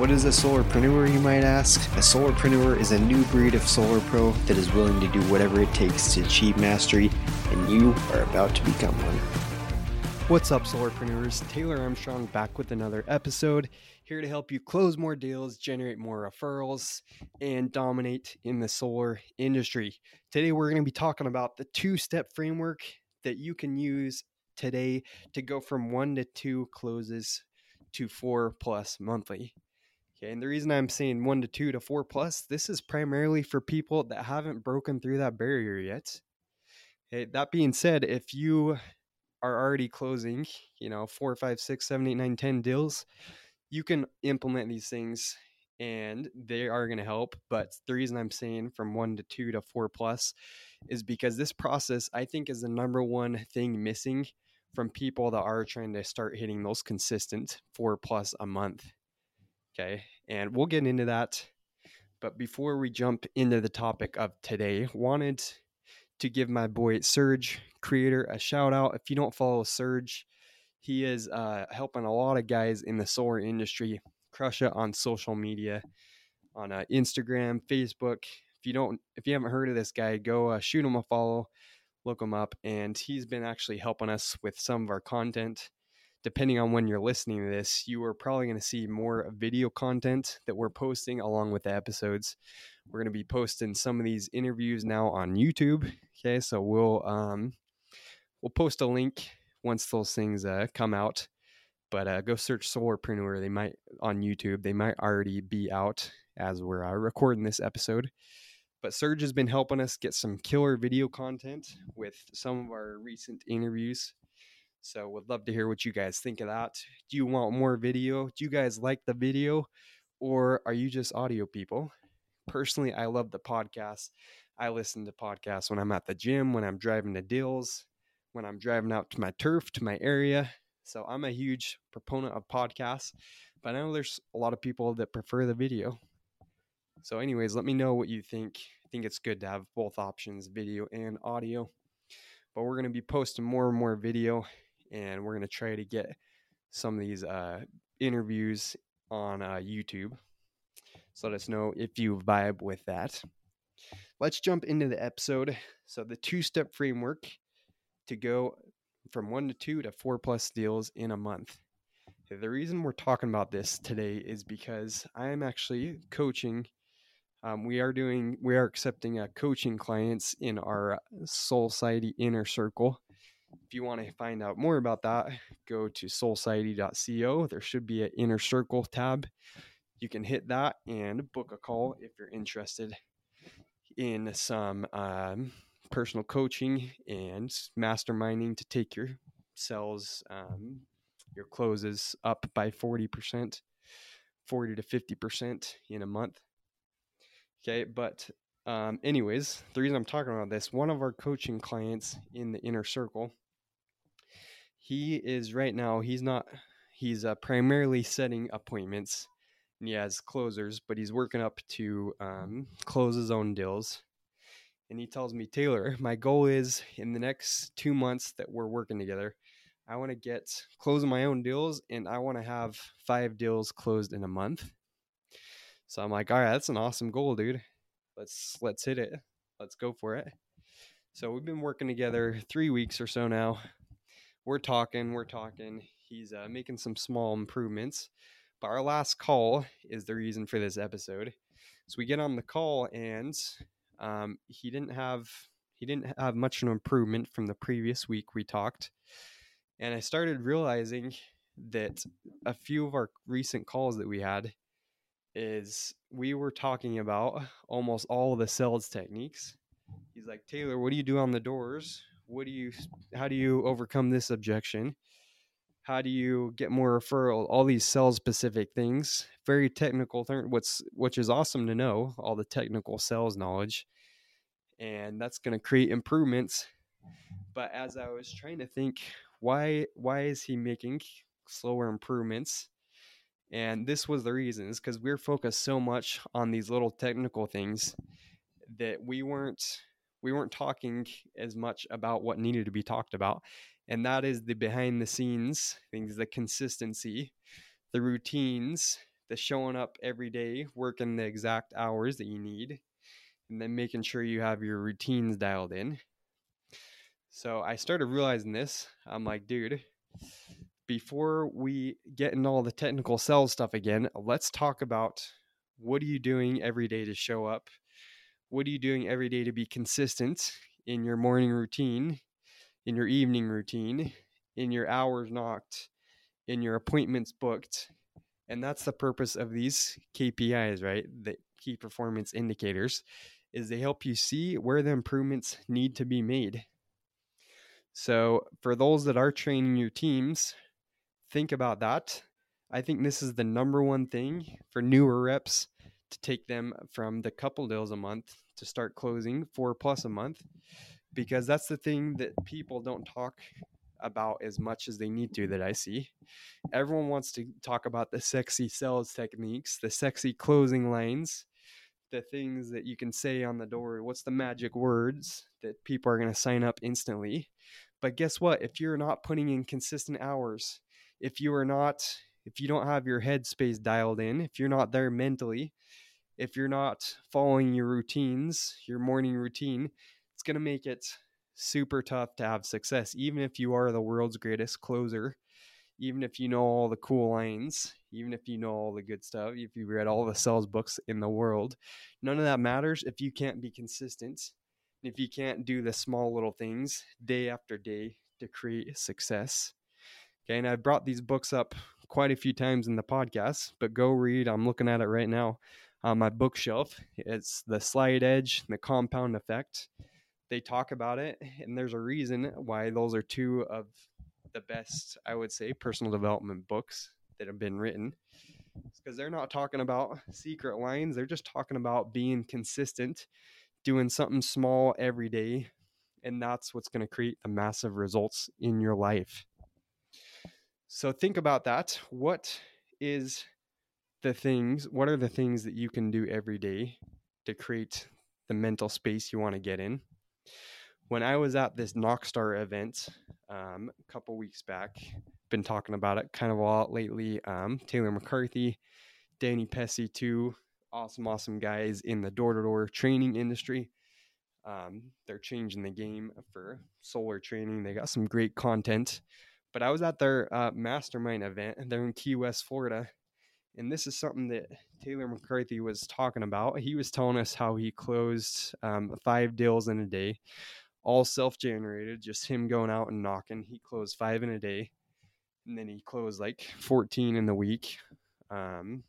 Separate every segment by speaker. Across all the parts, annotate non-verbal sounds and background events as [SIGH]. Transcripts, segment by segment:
Speaker 1: What is a solarpreneur, you might ask? A solarpreneur is a new breed of solar pro that is willing to do whatever it takes to achieve mastery, and you are about to become one. What's up, solarpreneurs? Taylor Armstrong back with another episode, here to help you close more deals, generate more referrals, and dominate in the solar industry. Today, we're going to be talking about the two step framework that you can use today to go from one to two closes to four plus monthly. Okay, and the reason I'm saying one to two to four plus, this is primarily for people that haven't broken through that barrier yet. Okay, that being said, if you are already closing, you know, four, five, six, seven, eight, nine, ten deals, you can implement these things and they are going to help. But the reason I'm saying from one to two to four plus is because this process, I think, is the number one thing missing from people that are trying to start hitting those consistent four plus a month. Okay. And we'll get into that. But before we jump into the topic of today, wanted to give my boy Surge Creator a shout out. If you don't follow Surge, he is uh, helping a lot of guys in the solar industry crush it on social media, on uh, Instagram, Facebook. If you don't, if you haven't heard of this guy, go uh, shoot him a follow, look him up, and he's been actually helping us with some of our content depending on when you're listening to this, you are probably going to see more video content that we're posting along with the episodes. We're going to be posting some of these interviews now on YouTube. Okay, so we'll um, we'll post a link once those things uh, come out. But uh, go search Solarpreneur. They might on YouTube. They might already be out as we're uh, recording this episode. But Surge has been helping us get some killer video content with some of our recent interviews so would love to hear what you guys think of that. Do you want more video? Do you guys like the video or are you just audio people? Personally, I love the podcast. I listen to podcasts when I'm at the gym, when I'm driving to deals, when I'm driving out to my turf, to my area. So I'm a huge proponent of podcasts, but I know there's a lot of people that prefer the video. So, anyways, let me know what you think. I think it's good to have both options, video and audio. But we're going to be posting more and more video and we're going to try to get some of these uh, interviews on uh, YouTube. So let us know if you vibe with that. Let's jump into the episode. So, the two step framework to go from one to two to four plus deals in a month. The reason we're talking about this today is because I am actually coaching. Um, we are doing, we are accepting uh, coaching clients in our Solciety inner circle. If you want to find out more about that, go to solciety.co. There should be an inner circle tab. You can hit that and book a call if you're interested in some um, personal coaching and masterminding to take your sales, um, your closes up by 40%, 40 to 50% in a month. Okay, but um, anyways, the reason I'm talking about this, one of our coaching clients in the inner circle he is right now he's not he's uh, primarily setting appointments. And he has closers but he's working up to um, close his own deals. And he tells me taylor my goal is in the next two months that we're working together i want to get closing my own deals and i want to have five deals closed in a month. So i'm like all right that's an awesome goal dude. Let's let's hit it. Let's go for it. So we've been working together three weeks or so now we're talking, we're talking. He's uh, making some small improvements. But our last call is the reason for this episode. So we get on the call, and um, he didn't have he didn't have much of an improvement from the previous week we talked. And I started realizing that a few of our recent calls that we had is we were talking about almost all of the sales techniques. He's like, Taylor, what do you do on the doors? What do you how do you overcome this objection How do you get more referral? All these sales specific things, very technical. What's which is awesome to know all the technical sales knowledge, and that's going to create improvements. But as I was trying to think, why why is he making slower improvements? And this was the reason is because we're focused so much on these little technical things that we weren't we weren't talking as much about what needed to be talked about. And that is the behind the scenes things, the consistency, the routines, the showing up every day, working the exact hours that you need, and then making sure you have your routines dialed in. So I started realizing this. I'm like, dude, before we get into all the technical sales stuff again, let's talk about what are you doing every day to show up? What are you doing every day to be consistent in your morning routine, in your evening routine, in your hours knocked, in your appointments booked? And that's the purpose of these KPIs, right? The key performance indicators is they help you see where the improvements need to be made. So, for those that are training your teams, think about that. I think this is the number one thing for newer reps to take them from the couple deals a month to start closing four plus a month because that's the thing that people don't talk about as much as they need to that I see. Everyone wants to talk about the sexy sales techniques, the sexy closing lines, the things that you can say on the door. What's the magic words that people are going to sign up instantly? But guess what? If you're not putting in consistent hours, if you are not if you don't have your headspace dialed in, if you're not there mentally, if you're not following your routines, your morning routine, it's going to make it super tough to have success even if you are the world's greatest closer. Even if you know all the cool lines, even if you know all the good stuff, if you read all the sales books in the world, none of that matters if you can't be consistent. If you can't do the small little things day after day to create success. Okay, and I've brought these books up quite a few times in the podcast, but go read. I'm looking at it right now on my bookshelf. It's The Slight Edge The Compound Effect. They talk about it, and there's a reason why those are two of the best, I would say, personal development books that have been written. because they're not talking about secret lines, they're just talking about being consistent, doing something small every day, and that's what's going to create the massive results in your life. So think about that. What is the things, what are the things that you can do every day to create the mental space you want to get in? When I was at this Knockstar event um, a couple weeks back, been talking about it kind of a lot lately. Um, Taylor McCarthy, Danny Pessy, two awesome, awesome guys in the door to door training industry. Um, they're changing the game for solar training. They got some great content. But I was at their uh, mastermind event, [LAUGHS] they're in Key West, Florida. And this is something that Taylor McCarthy was talking about. He was telling us how he closed um, five deals in a day, all self generated, just him going out and knocking. He closed five in a day. And then he closed like 14 in the week. Um,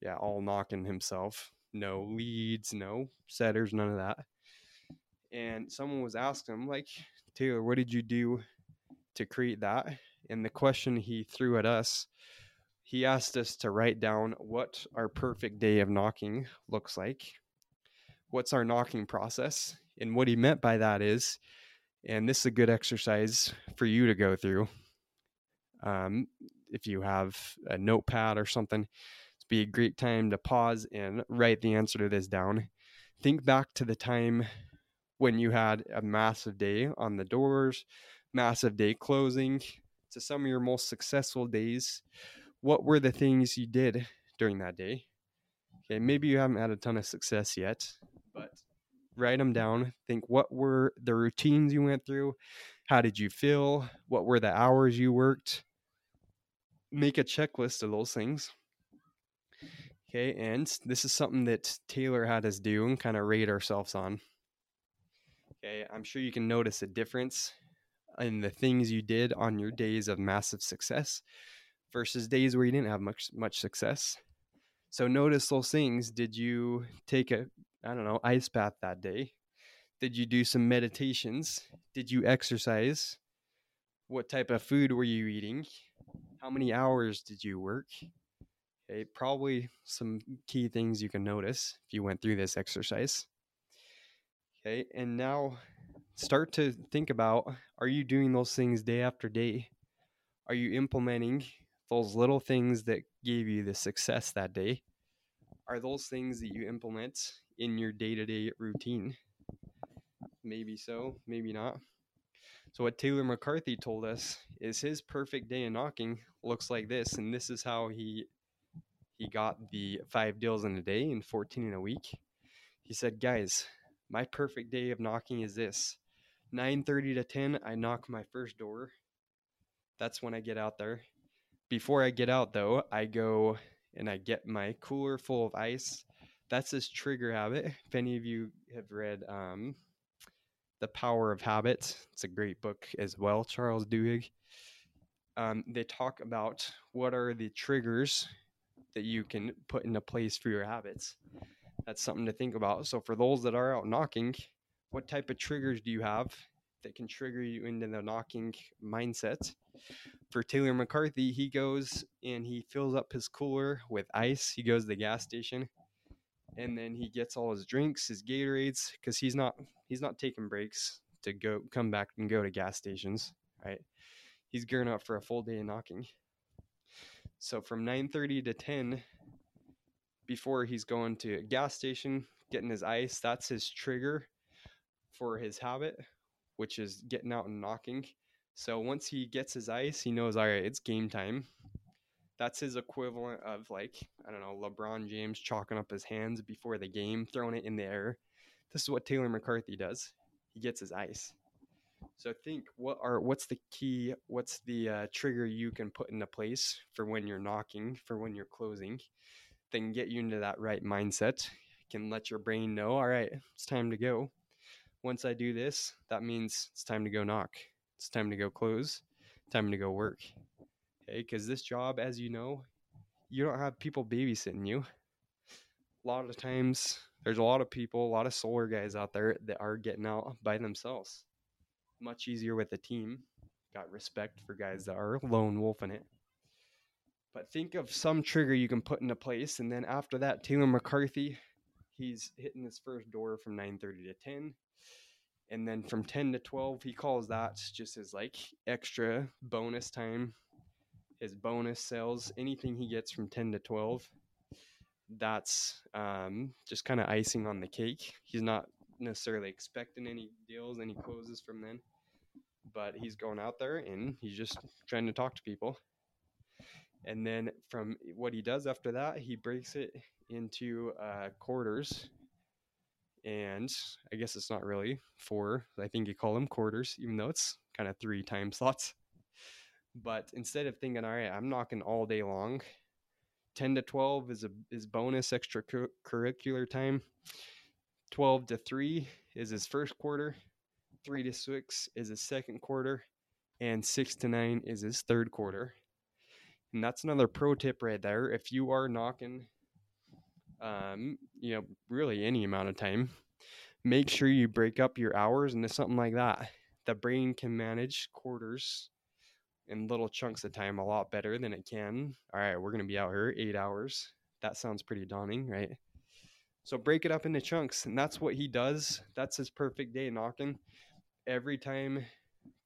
Speaker 1: yeah, all knocking himself. No leads, no setters, none of that. And someone was asking him, like, Taylor, what did you do to create that. And the question he threw at us, he asked us to write down what our perfect day of knocking looks like. What's our knocking process? And what he meant by that is, and this is a good exercise for you to go through. Um, if you have a notepad or something, it'd be a great time to pause and write the answer to this down. Think back to the time when you had a massive day on the doors, massive day closing to some of your most successful days. What were the things you did during that day? Okay, maybe you haven't had a ton of success yet, but write them down. Think what were the routines you went through? How did you feel? What were the hours you worked? Make a checklist of those things. Okay, and this is something that Taylor had us do and kind of rate ourselves on. Okay, I'm sure you can notice a difference and the things you did on your days of massive success versus days where you didn't have much much success. So notice those things. Did you take a I don't know, ice bath that day? Did you do some meditations? Did you exercise? What type of food were you eating? How many hours did you work? Okay, probably some key things you can notice if you went through this exercise. Okay, and now start to think about are you doing those things day after day? Are you implementing those little things that gave you the success that day? Are those things that you implement in your day to day routine? Maybe so, maybe not. So, what Taylor McCarthy told us is his perfect day of knocking looks like this, and this is how he he got the five deals in a day and 14 in a week. He said, Guys, my perfect day of knocking is this 9:30 to 10 I knock my first door. That's when I get out there. Before I get out though, I go and I get my cooler full of ice. That's his trigger habit. If any of you have read um, The Power of Habits, it's a great book as well, Charles Duhigg. Um, they talk about what are the triggers that you can put into place for your habits. That's something to think about. So, for those that are out knocking, what type of triggers do you have that can trigger you into the knocking mindset? For Taylor McCarthy, he goes and he fills up his cooler with ice. He goes to the gas station and then he gets all his drinks, his Gatorades, because he's not he's not taking breaks to go come back and go to gas stations, right? He's gearing up for a full day of knocking. So from 9:30 to 10 before he's going to a gas station, getting his ice, that's his trigger for his habit, which is getting out and knocking. So once he gets his ice, he knows, all right, it's game time. That's his equivalent of like, I don't know, LeBron James chalking up his hands before the game, throwing it in the air. This is what Taylor McCarthy does. He gets his ice. So think what are what's the key, what's the uh, trigger you can put into place for when you're knocking, for when you're closing, then get you into that right mindset. can let your brain know, all right, it's time to go. Once I do this, that means it's time to go knock. It's time to go close. Time to go work. Okay, because this job, as you know, you don't have people babysitting you. A lot of times, there's a lot of people, a lot of solar guys out there that are getting out by themselves much easier with a team. Got respect for guys that are lone wolfing it. But think of some trigger you can put into place, and then after that, Taylor McCarthy, he's hitting his first door from 9:30 to 10, and then from 10 to 12, he calls that just his like extra bonus time, his bonus sales, anything he gets from 10 to 12. That's um, just kind of icing on the cake. He's not necessarily expecting any deals, any closes from then but he's going out there and he's just trying to talk to people. And then from what he does after that, he breaks it into uh, quarters. And I guess it's not really four. I think you call them quarters, even though it's kind of three time slots. But instead of thinking, all right, I'm knocking all day long, 10 to 12 is a is bonus extracurricular time. 12 to 3 is his first quarter three to six is his second quarter, and six to nine is his third quarter. And that's another pro tip right there. If you are knocking, um, you know, really any amount of time, make sure you break up your hours into something like that. The brain can manage quarters in little chunks of time a lot better than it can. All right, we're going to be out here eight hours. That sounds pretty daunting, right? So break it up into chunks, and that's what he does. That's his perfect day knocking every time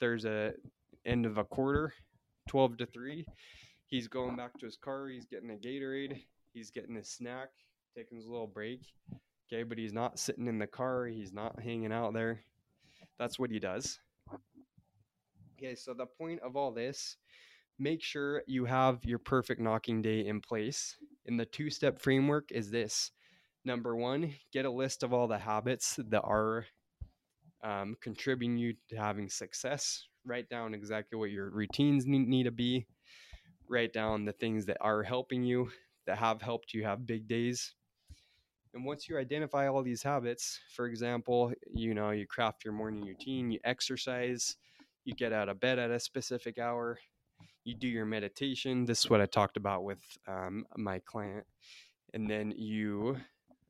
Speaker 1: there's a end of a quarter, 12 to 3, he's going back to his car, he's getting a Gatorade, he's getting a snack, taking his little break. Okay, but he's not sitting in the car, he's not hanging out there. That's what he does. Okay, so the point of all this, make sure you have your perfect knocking day in place. And the two step framework is this number one, get a list of all the habits that are um, contributing you to having success. Write down exactly what your routines need, need to be. Write down the things that are helping you, that have helped you have big days. And once you identify all these habits, for example, you know, you craft your morning routine, you exercise, you get out of bed at a specific hour, you do your meditation. This is what I talked about with um, my client. And then you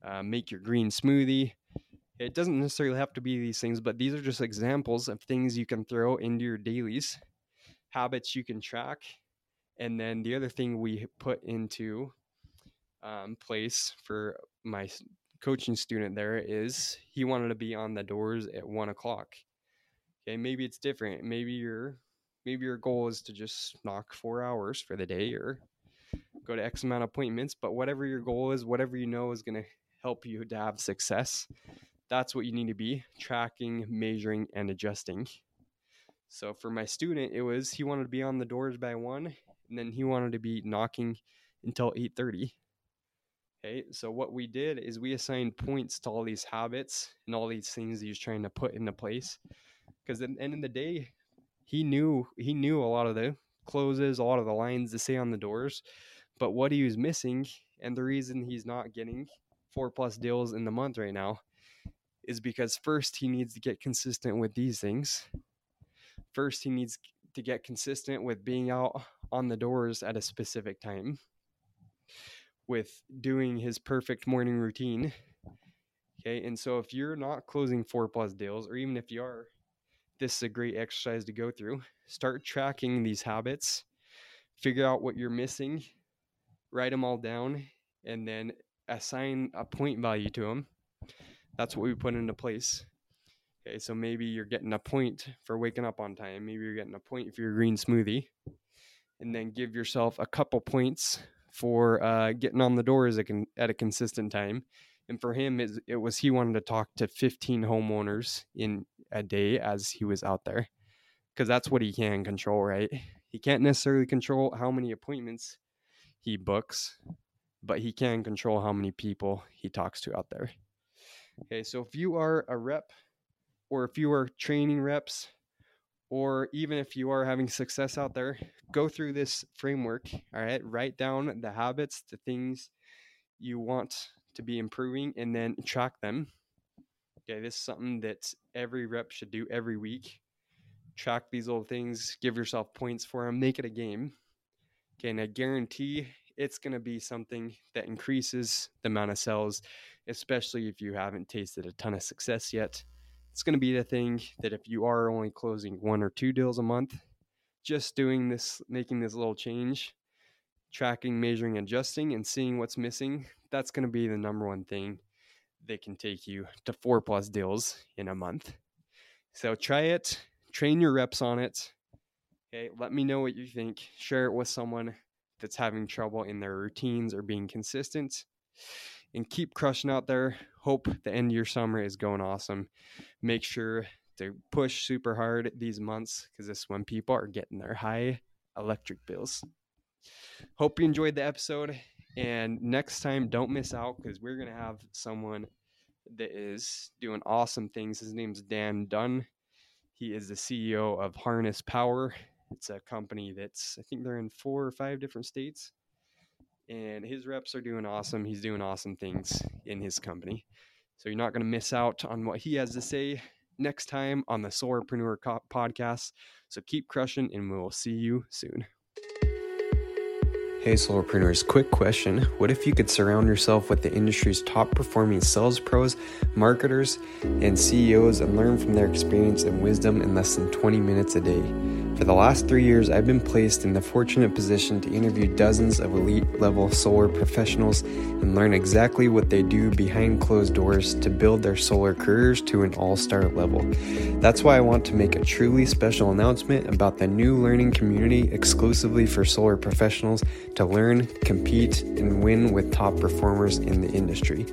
Speaker 1: uh, make your green smoothie, it doesn't necessarily have to be these things, but these are just examples of things you can throw into your dailies, habits you can track, And then the other thing we put into um, place for my coaching student there is he wanted to be on the doors at one o'clock. Okay, maybe it's different. Maybe your maybe your goal is to just knock four hours for the day or go to X amount of appointments. But whatever your goal is, whatever you know is going to help you to have success, that's what you need to be tracking, measuring, and adjusting. So for my student, it was he wanted to be on the doors by one, and then he wanted to be knocking until 8:30. Okay, so what we did is we assigned points to all these habits and all these things he was trying to put into place. Because at the end of the day, he knew he knew a lot of the closes, a lot of the lines to say on the doors, but what he was missing, and the reason he's not getting four plus deals in the month right now, is because first he needs to get consistent with these things. First, he needs to get consistent with being out on the doors at a specific time, with doing his perfect morning routine. Okay, and so if you're not closing four plus deals, or even if you are, this is a great exercise to go through. Start tracking these habits, figure out what you're missing, write them all down, and then assign a point value to them. That's what we put into place. Okay, so maybe you're getting a point for waking up on time. Maybe you're getting a point for your green smoothie. And then give yourself a couple points for uh, getting on the doors at, at a consistent time. And for him, it, it was he wanted to talk to 15 homeowners in a day as he was out there because that's what he can control, right? He can't necessarily control how many appointments he books, but he can control how many people he talks to out there. Okay, so if you are a rep or if you are training reps, or even if you are having success out there, go through this framework. All right, write down the habits, the things you want to be improving, and then track them. Okay, this is something that every rep should do every week. Track these little things, give yourself points for them, make it a game. Okay, and I guarantee it's going to be something that increases the amount of cells, especially if you haven't tasted a ton of success yet. It's going to be the thing that if you are only closing one or two deals a month, just doing this, making this little change, tracking, measuring, adjusting, and seeing what's missing, that's going to be the number one thing that can take you to four plus deals in a month. So try it, train your reps on it. Okay, let me know what you think. Share it with someone that's having trouble in their routines or being consistent. And keep crushing out there. Hope the end of your summer is going awesome. Make sure to push super hard these months because this is when people are getting their high electric bills. Hope you enjoyed the episode. And next time, don't miss out because we're going to have someone that is doing awesome things. His name's Dan Dunn. He is the CEO of Harness Power. It's a company that's, I think they're in four or five different states. And his reps are doing awesome. He's doing awesome things in his company. So you're not going to miss out on what he has to say next time on the Solarpreneur podcast. So keep crushing, and we'll see you soon.
Speaker 2: Hey, Solarpreneurs, quick question. What if you could surround yourself with the industry's top performing sales pros, marketers, and CEOs and learn from their experience and wisdom in less than 20 minutes a day? For the last three years, I've been placed in the fortunate position to interview dozens of elite level solar professionals and learn exactly what they do behind closed doors to build their solar careers to an all star level. That's why I want to make a truly special announcement about the new learning community exclusively for solar professionals to learn, compete, and win with top performers in the industry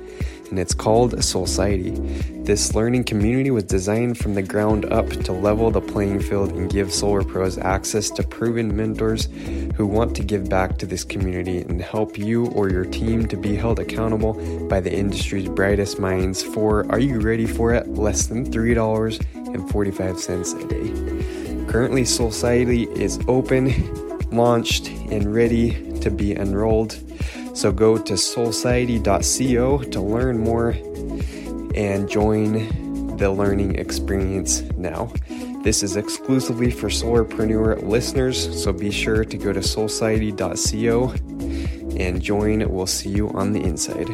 Speaker 2: and it's called Solciety. This learning community was designed from the ground up to level the playing field and give solar pros access to proven mentors who want to give back to this community and help you or your team to be held accountable by the industry's brightest minds for, are you ready for it? Less than $3.45 a day. Currently, Solciety is open, launched, and ready to be enrolled. So go to solciety.co to learn more and join the learning experience now. This is exclusively for Solarpreneur listeners, so be sure to go to solciety.co and join. We'll see you on the inside.